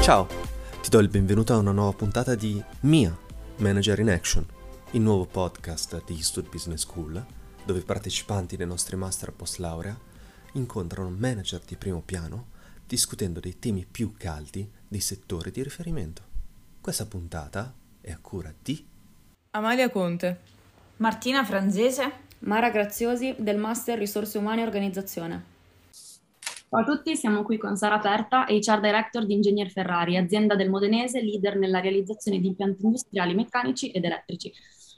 Ciao, ti do il benvenuto a una nuova puntata di Mia Manager in Action, il nuovo podcast di Eastwood Business School, dove i partecipanti dei nostri master post laurea incontrano manager di primo piano discutendo dei temi più caldi dei settori di riferimento. Questa puntata è a cura di Amalia Conte, Martina Franzese, Mara Graziosi del Master Risorse Umane e Organizzazione. Ciao a tutti, siamo qui con Sara Perta, HR Director di Ingegner Ferrari, azienda del Modenese, leader nella realizzazione di impianti industriali meccanici ed elettrici.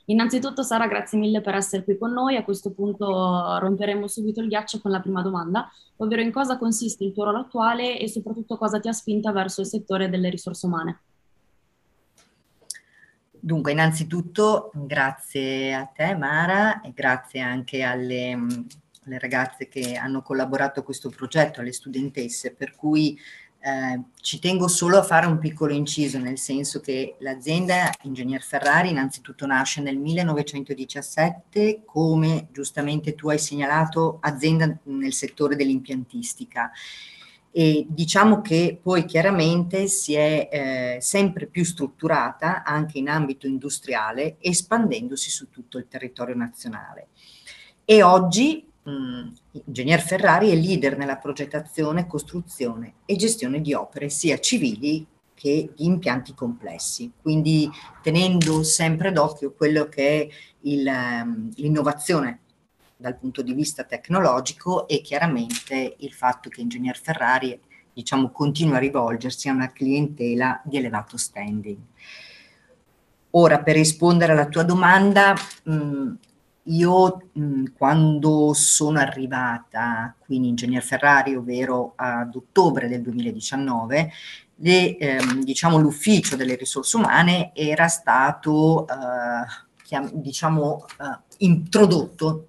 Innanzitutto Sara, grazie mille per essere qui con noi. A questo punto romperemo subito il ghiaccio con la prima domanda, ovvero in cosa consiste il tuo ruolo attuale e soprattutto cosa ti ha spinta verso il settore delle risorse umane. Dunque, innanzitutto grazie a te Mara e grazie anche alle, alle ragazze che hanno collaborato a questo progetto, alle studentesse, per cui eh, ci tengo solo a fare un piccolo inciso, nel senso che l'azienda Ingegner Ferrari innanzitutto nasce nel 1917 come giustamente tu hai segnalato azienda nel settore dell'impiantistica e diciamo che poi chiaramente si è eh, sempre più strutturata anche in ambito industriale espandendosi su tutto il territorio nazionale. E oggi mh, Ingegner Ferrari è leader nella progettazione, costruzione e gestione di opere sia civili che di impianti complessi, quindi tenendo sempre d'occhio quello che è il, um, l'innovazione dal punto di vista tecnologico e chiaramente il fatto che Ingegner Ferrari diciamo, continua a rivolgersi a una clientela di elevato standing. Ora, per rispondere alla tua domanda, mh, io mh, quando sono arrivata qui in Ingegner Ferrari, ovvero ad ottobre del 2019, le, ehm, diciamo, l'ufficio delle risorse umane era stato eh, diciamo, eh, introdotto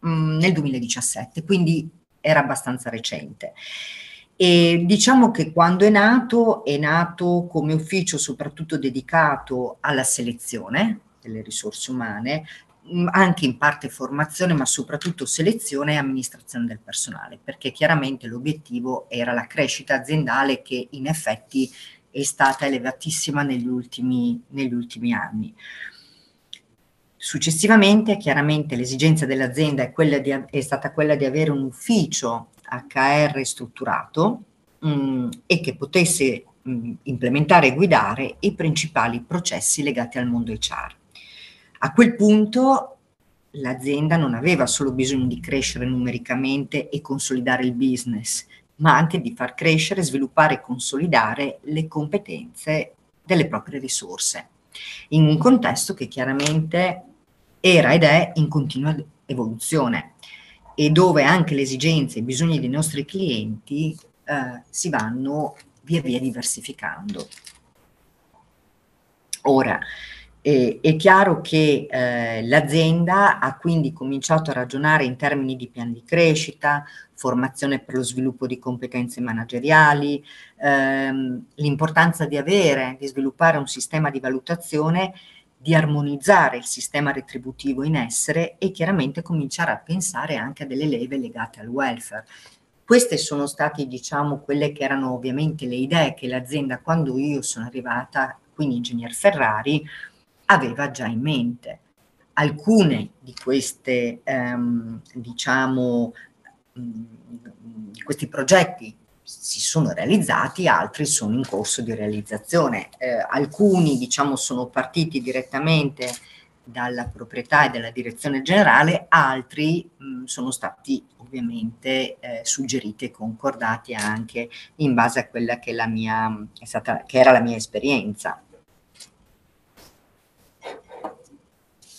mh, nel 2017, quindi era abbastanza recente. E diciamo che quando è nato, è nato come ufficio soprattutto dedicato alla selezione delle risorse umane, anche in parte formazione, ma soprattutto selezione e amministrazione del personale, perché chiaramente l'obiettivo era la crescita aziendale che in effetti è stata elevatissima negli ultimi, negli ultimi anni. Successivamente, chiaramente, l'esigenza dell'azienda è, di, è, stata quella di avere un ufficio HR strutturato mh, mm, e che potesse mh, mm, implementare e guidare i principali processi legati al mondo HR. A quel punto l'azienda non aveva solo bisogno di crescere numericamente e consolidare il business, ma anche di far crescere, sviluppare e consolidare le competenze delle proprie risorse, in un contesto che chiaramente era ed è in continua evoluzione e dove anche le esigenze e i bisogni dei nostri clienti eh, si vanno via via diversificando. Ora, eh, è chiaro che eh, l'azienda ha quindi cominciato a ragionare in termini di piani di crescita, formazione per lo sviluppo di competenze manageriali, ehm, l'importanza di avere, di sviluppare un sistema di valutazione di armonizzare il sistema retributivo in essere e chiaramente cominciare a pensare anche a delle leve legate al welfare. Queste sono state, diciamo, quelle che erano ovviamente le idee che l'azienda, quando io sono arrivata, quindi Ingegner Ferrari, aveva già in mente. Alcune di queste, ehm, diciamo, di questi progetti si sono realizzati, altri sono in corso di realizzazione. Eh, alcuni, diciamo, sono partiti direttamente dalla proprietà e dalla direzione generale, altri mh, sono stati ovviamente eh, suggeriti e concordati anche in base a quella che, mia, stata, che era la mia esperienza.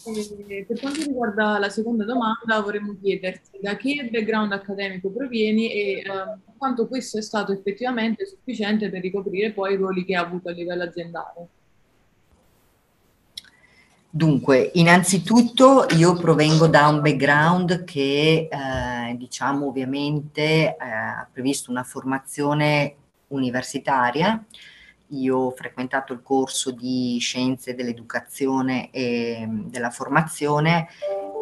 Per quanto riguarda la seconda domanda, vorremmo chiederti da che background accademico provieni e eh, quanto questo è stato effettivamente sufficiente per ricoprire poi i ruoli che ha avuto a livello aziendale. Dunque, innanzitutto io provengo da un background che, eh, diciamo, ovviamente eh, ha previsto una formazione universitaria, io ho frequentato il corso di scienze dell'educazione e della formazione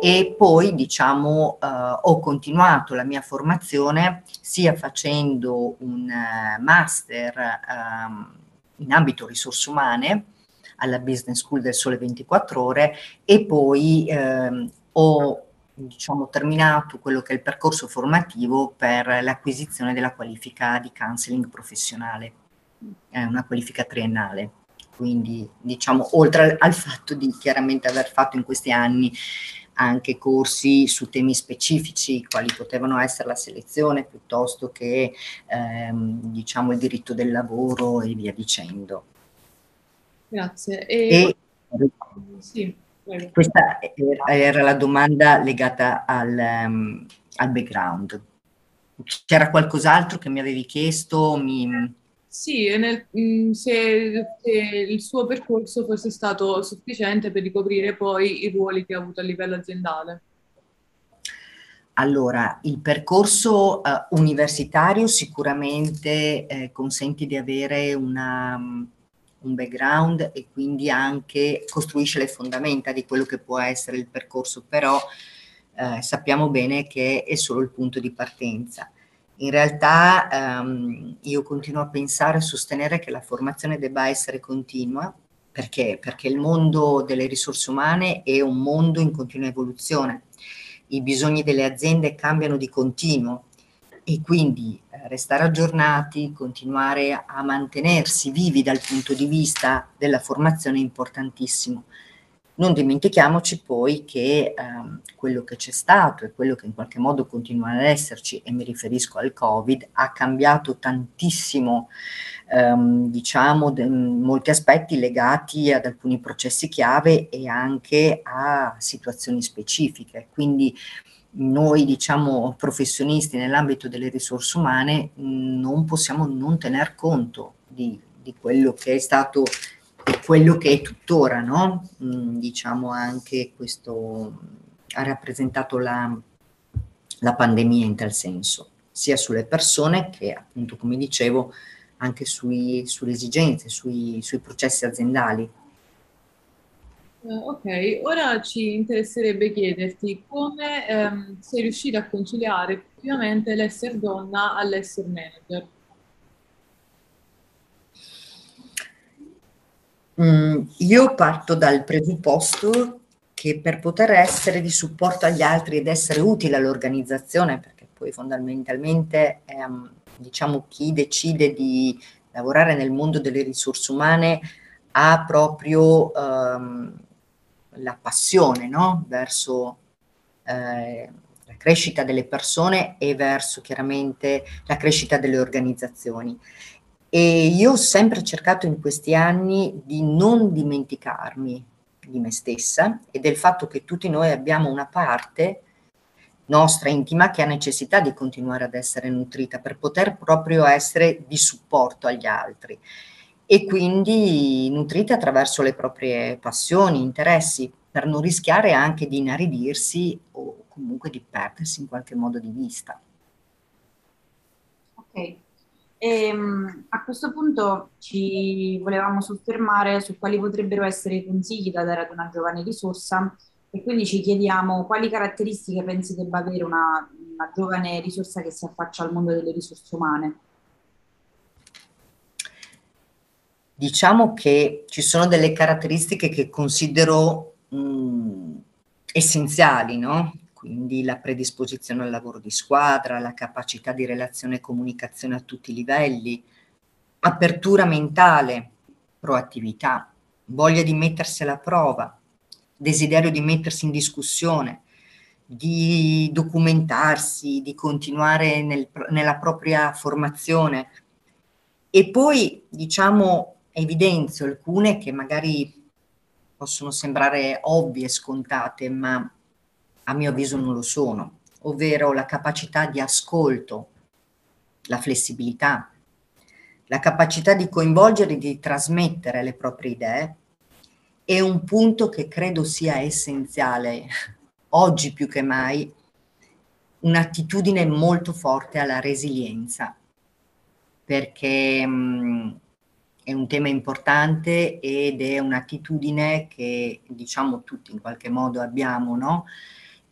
e poi diciamo eh, ho continuato la mia formazione sia facendo un uh, master um, in ambito risorse umane alla Business School del Sole 24 Ore e poi eh, ho diciamo, terminato quello che è il percorso formativo per l'acquisizione della qualifica di counseling professionale, è una qualifica triennale. Quindi, diciamo, oltre al fatto di chiaramente aver fatto in questi anni anche corsi su temi specifici, quali potevano essere la selezione piuttosto che ehm, diciamo il diritto del lavoro e via dicendo. Grazie. E... e sì, questa era la domanda legata al, um, al background. C'era qualcos'altro che mi avevi chiesto? Mi... Sì, nel, mm, se, se, il suo percorso fosse stato sufficiente per ricoprire poi i ruoli che ha avuto a livello aziendale. Allora, il percorso uh, universitario sicuramente eh, consente di avere una, un background e quindi anche costruisce le fondamenta di quello che può essere il percorso, però eh, sappiamo bene che è solo il punto di partenza. In realtà ehm, io continuo a pensare e sostenere che la formazione debba essere continua, perché? Perché il mondo delle risorse umane è un mondo in continua evoluzione. I bisogni delle aziende cambiano di continuo e quindi eh, restare aggiornati, continuare a mantenersi vivi dal punto di vista della formazione è importantissimo. Non dimentichiamoci poi che ehm, quello che c'è stato e quello che in qualche modo continua ad esserci, e mi riferisco al Covid, ha cambiato tantissimo, ehm, diciamo, de- molti aspetti legati ad alcuni processi chiave e anche a situazioni specifiche. Quindi noi diciamo professionisti nell'ambito delle risorse umane non possiamo non tener conto di, di quello che è stato quello che è tuttora, no? diciamo anche questo ha rappresentato la, la pandemia in tal senso, sia sulle persone che appunto come dicevo anche sui, sulle esigenze, sui, sui processi aziendali. Uh, ok, ora ci interesserebbe chiederti come ehm, sei riuscita a conciliare effettivamente l'essere donna all'essere manager. Mm, io parto dal presupposto che per poter essere di supporto agli altri ed essere utile all'organizzazione, perché poi fondamentalmente ehm, diciamo chi decide di lavorare nel mondo delle risorse umane ha proprio ehm, la passione no? verso eh, la crescita delle persone e verso chiaramente la crescita delle organizzazioni. E io ho sempre cercato in questi anni di non dimenticarmi di me stessa e del fatto che tutti noi abbiamo una parte nostra intima che ha necessità di continuare ad essere nutrita per poter proprio essere di supporto agli altri e quindi nutrite attraverso le proprie passioni, interessi, per non rischiare anche di inaridirsi o comunque di perdersi in qualche modo di vista. Ok, e, ehm, a questo punto ci volevamo soffermare su quali potrebbero essere i consigli da dare ad una giovane risorsa e quindi ci chiediamo quali caratteristiche pensi debba avere una, una giovane risorsa che si affaccia al mondo delle risorse umane. Diciamo che ci sono delle caratteristiche che considero mh, mm, essenziali, no? Quindi la predisposizione al lavoro di squadra, la capacità di relazione e comunicazione a tutti i livelli, apertura mentale, proattività, voglia di mettersi alla prova, desiderio di mettersi in discussione, di documentarsi, di continuare nel, nella propria formazione. E poi, diciamo, evidenzio alcune che magari possono sembrare ovvie scontate, ma a mio avviso non lo sono, ovvero la capacità di ascolto, la flessibilità, la capacità di coinvolgere e di trasmettere le proprie idee è un punto che credo sia essenziale oggi più che mai, un'attitudine molto forte alla resilienza, perché mh, è un tema importante ed è un'attitudine che diciamo tutti in qualche modo abbiamo, no?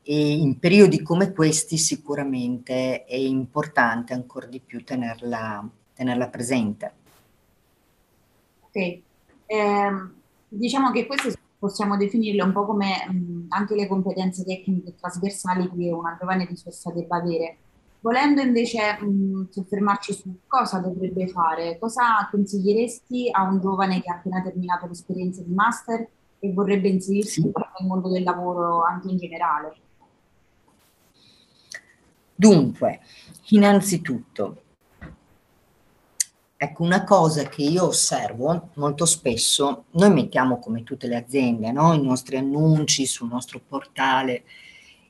E in periodi come questi sicuramente è importante ancora di più tenerla, tenerla presente. Ok, eh, diciamo che queste possiamo definirle un po' come mh, anche le competenze tecniche trasversali che una giovane risorsa debba avere. Volendo invece mh, soffermarci su cosa dovrebbe fare, cosa consiglieresti a un giovane che ha appena terminato l'esperienza di master e vorrebbe inserirsi sì. nel mondo del lavoro anche in generale? Dunque, innanzitutto, ecco una cosa che io osservo molto spesso, noi mettiamo come tutte le aziende no? i nostri annunci sul nostro portale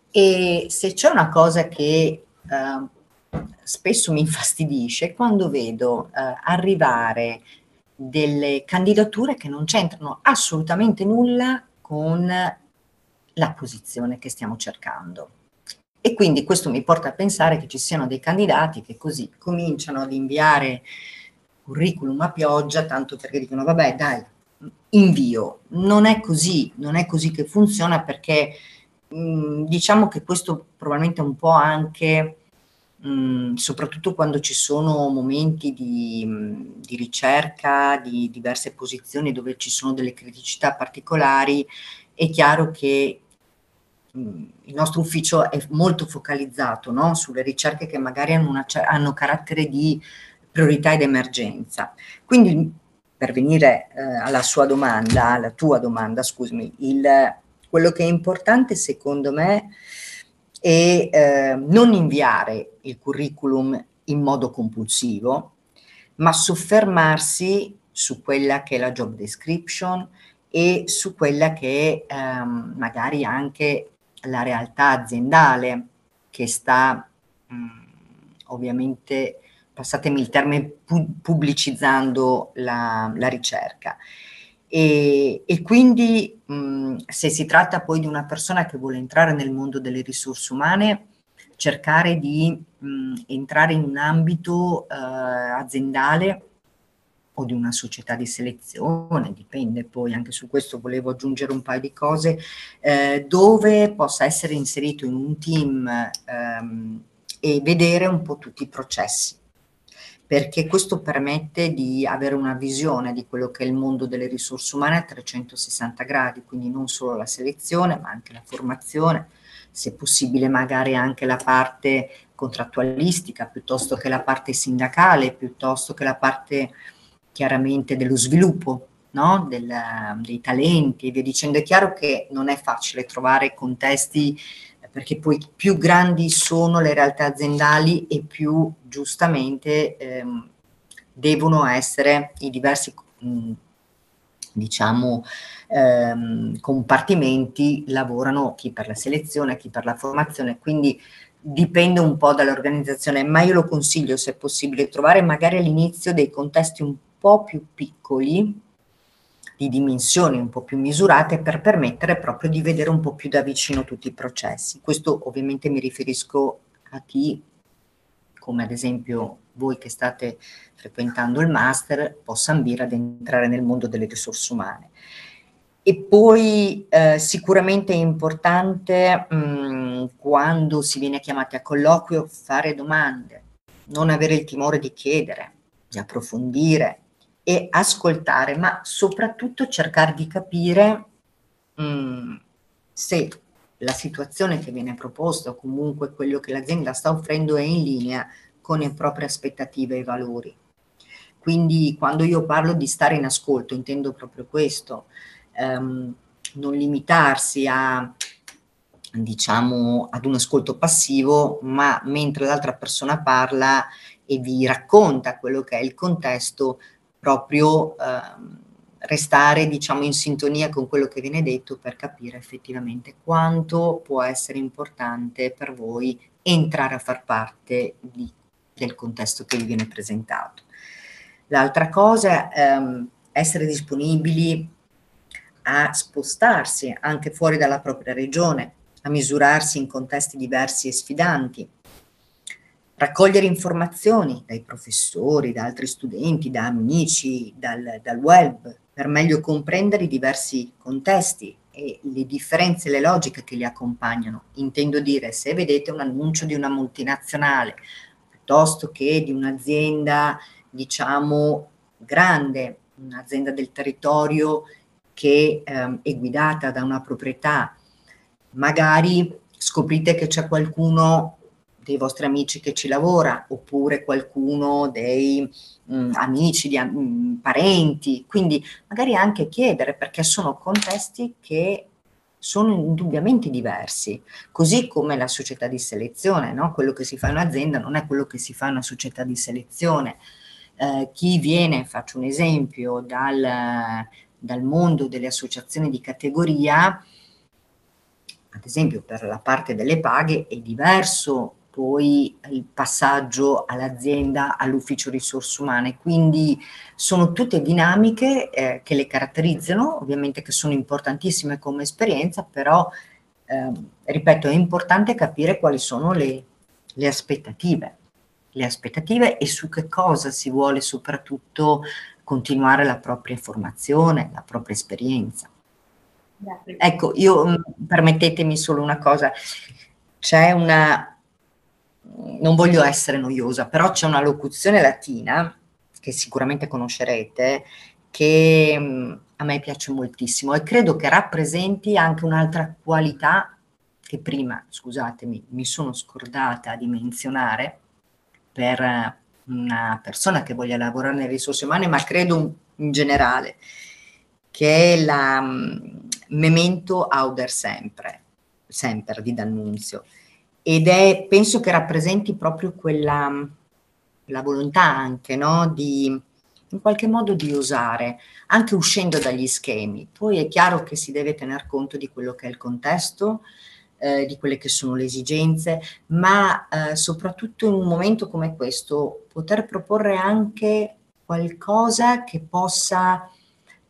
e se c'è una cosa che eh, spesso mi infastidisce è quando vedo eh, arrivare delle candidature che non c'entrano assolutamente nulla con la posizione che stiamo cercando. E quindi questo mi porta a pensare che ci siano dei candidati che così cominciano ad inviare curriculum a pioggia, tanto perché dicono vabbè dai, invio. Non è così, non è così che funziona perché mh, mm, diciamo che questo probabilmente è un po' anche, mh, mm, soprattutto quando ci sono momenti di, mm, di ricerca di diverse posizioni dove ci sono delle criticità particolari, è chiaro che il nostro ufficio è molto focalizzato no? sulle ricerche che magari hanno, una, hanno, carattere di priorità ed emergenza. Quindi, per venire eh, alla sua domanda, alla tua domanda, scusami, il, quello che è importante secondo me è eh, non inviare il curriculum in modo compulsivo, ma soffermarsi su quella che è la job description e su quella che è ehm, magari anche la realtà aziendale che sta mh, mm, ovviamente, passatemi il termine, pu- pubblicizzando la, la ricerca. E, e quindi mh, mm, se si tratta poi di una persona che vuole entrare nel mondo delle risorse umane, cercare di mh, mm, entrare in un ambito eh, aziendale o di una società di selezione, dipende poi, anche su questo volevo aggiungere un paio di cose, eh, dove possa essere inserito in un team ehm, e vedere un po' tutti i processi. Perché questo permette di avere una visione di quello che è il mondo delle risorse umane a 360 gradi, quindi non solo la selezione, ma anche la formazione, se possibile magari anche la parte contrattualistica, piuttosto che la parte sindacale, piuttosto che la parte chiaramente dello sviluppo no? Del, dei talenti e via dicendo. È chiaro che non è facile trovare contesti perché poi più grandi sono le realtà aziendali e più giustamente ehm, devono essere i diversi mh, diciamo ehm, compartimenti lavorano chi per la selezione, chi per la formazione, quindi dipende un po' dall'organizzazione, ma io lo consiglio se è possibile trovare magari all'inizio dei contesti un po' più piccoli, di dimensioni un po' più misurate, per permettere proprio di vedere un po' più da vicino tutti i processi. Questo ovviamente mi riferisco a chi, come ad esempio voi che state frequentando il master, possa ambire ad entrare nel mondo delle risorse umane. E poi eh, sicuramente è importante mh, mm, quando si viene chiamati a colloquio fare domande, non avere il timore di chiedere, di approfondire, e ascoltare, ma soprattutto cercare di capire mh, mm, se la situazione che viene proposta o comunque quello che l'azienda sta offrendo è in linea con le proprie aspettative e valori. Quindi quando io parlo di stare in ascolto intendo proprio questo, ehm, non limitarsi a diciamo ad un ascolto passivo, ma mentre l'altra persona parla e vi racconta quello che è il contesto, proprio eh, restare diciamo in sintonia con quello che viene detto per capire effettivamente quanto può essere importante per voi entrare a far parte di, del contesto che vi viene presentato. L'altra cosa è ehm, essere disponibili a spostarsi anche fuori dalla propria regione, a misurarsi in contesti diversi e sfidanti, raccogliere informazioni dai professori, da altri studenti, da amici, dal, dal web, per meglio comprendere i diversi contesti e le differenze, le logiche che li accompagnano. Intendo dire, se vedete un annuncio di una multinazionale piuttosto che di un'azienda, diciamo, grande, un'azienda del territorio che eh, è guidata da una proprietà, magari scoprite che c'è qualcuno dei vostri amici che ci lavora, oppure qualcuno dei mh, mm, amici, di, mh, mm, parenti, quindi magari anche chiedere perché sono contesti che sono indubbiamente diversi, così come la società di selezione, no? quello che si fa in un'azienda non è quello che si fa in una società di selezione. Eh, chi viene, faccio un esempio, dal, dal mondo delle associazioni di categoria, ad esempio per la parte delle paghe, è diverso poi il passaggio all'azienda, all'ufficio risorse umane. Quindi sono tutte dinamiche eh, che le caratterizzano, ovviamente che sono importantissime come esperienza, però eh, ripeto, è importante capire quali sono le, le aspettative, le aspettative e su che cosa si vuole soprattutto continuare la propria formazione, la propria esperienza. Ecco, io mm, permettetemi solo una cosa, c'è una, non voglio essere noiosa, però c'è una locuzione latina che sicuramente conoscerete che mm, a me piace moltissimo e credo che rappresenti anche un'altra qualità che prima, scusatemi, mi sono scordata di menzionare per una persona che voglia lavorare nelle risorse umane, ma credo in generale, che è la um, memento auder sempre, sempre di D'Annunzio ed è, penso che rappresenti proprio quella la volontà anche, no? Di in qualche modo di osare, anche uscendo dagli schemi. Poi è chiaro che si deve tener conto di quello che è il contesto, eh, di quelle che sono le esigenze, ma eh, soprattutto in un momento come questo poter proporre anche qualcosa che possa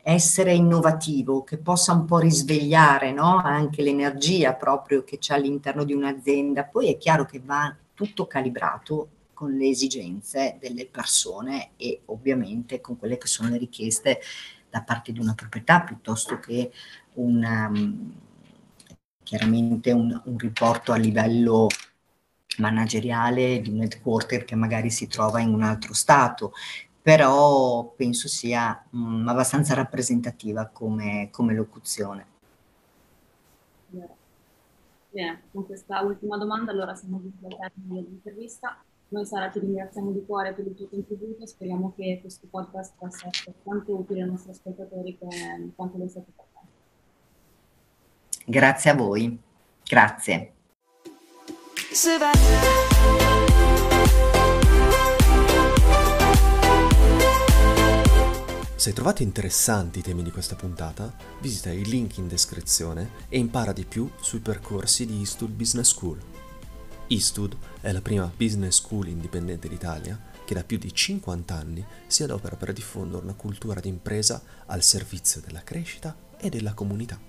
essere innovativo, che possa un po' risvegliare no? anche l'energia proprio che c'è all'interno di un'azienda. Poi è chiaro che va tutto calibrato con le esigenze delle persone e ovviamente con quelle che sono le richieste da parte di una proprietà piuttosto che una, um, chiaramente un, un riporto a livello manageriale di un headquarter che magari si trova in un altro stato però penso sia mh, mm, abbastanza rappresentativa come, come locuzione. Bene, con questa ultima domanda allora siamo giunti al termine dell'intervista. Noi Sara ti ringraziamo di cuore per il tuo contributo e speriamo che questo podcast possa essere tanto utile ai nostri ascoltatori quanto lo è stato per te. Grazie a voi, grazie. Se hai trovato interessanti i temi di questa puntata, visita il link in descrizione e impara di più sui percorsi di Eastwood Business School. Eastwood è la prima business school indipendente d'Italia che da più di 50 anni si adopera per diffondere una cultura d'impresa al servizio della crescita e della comunità.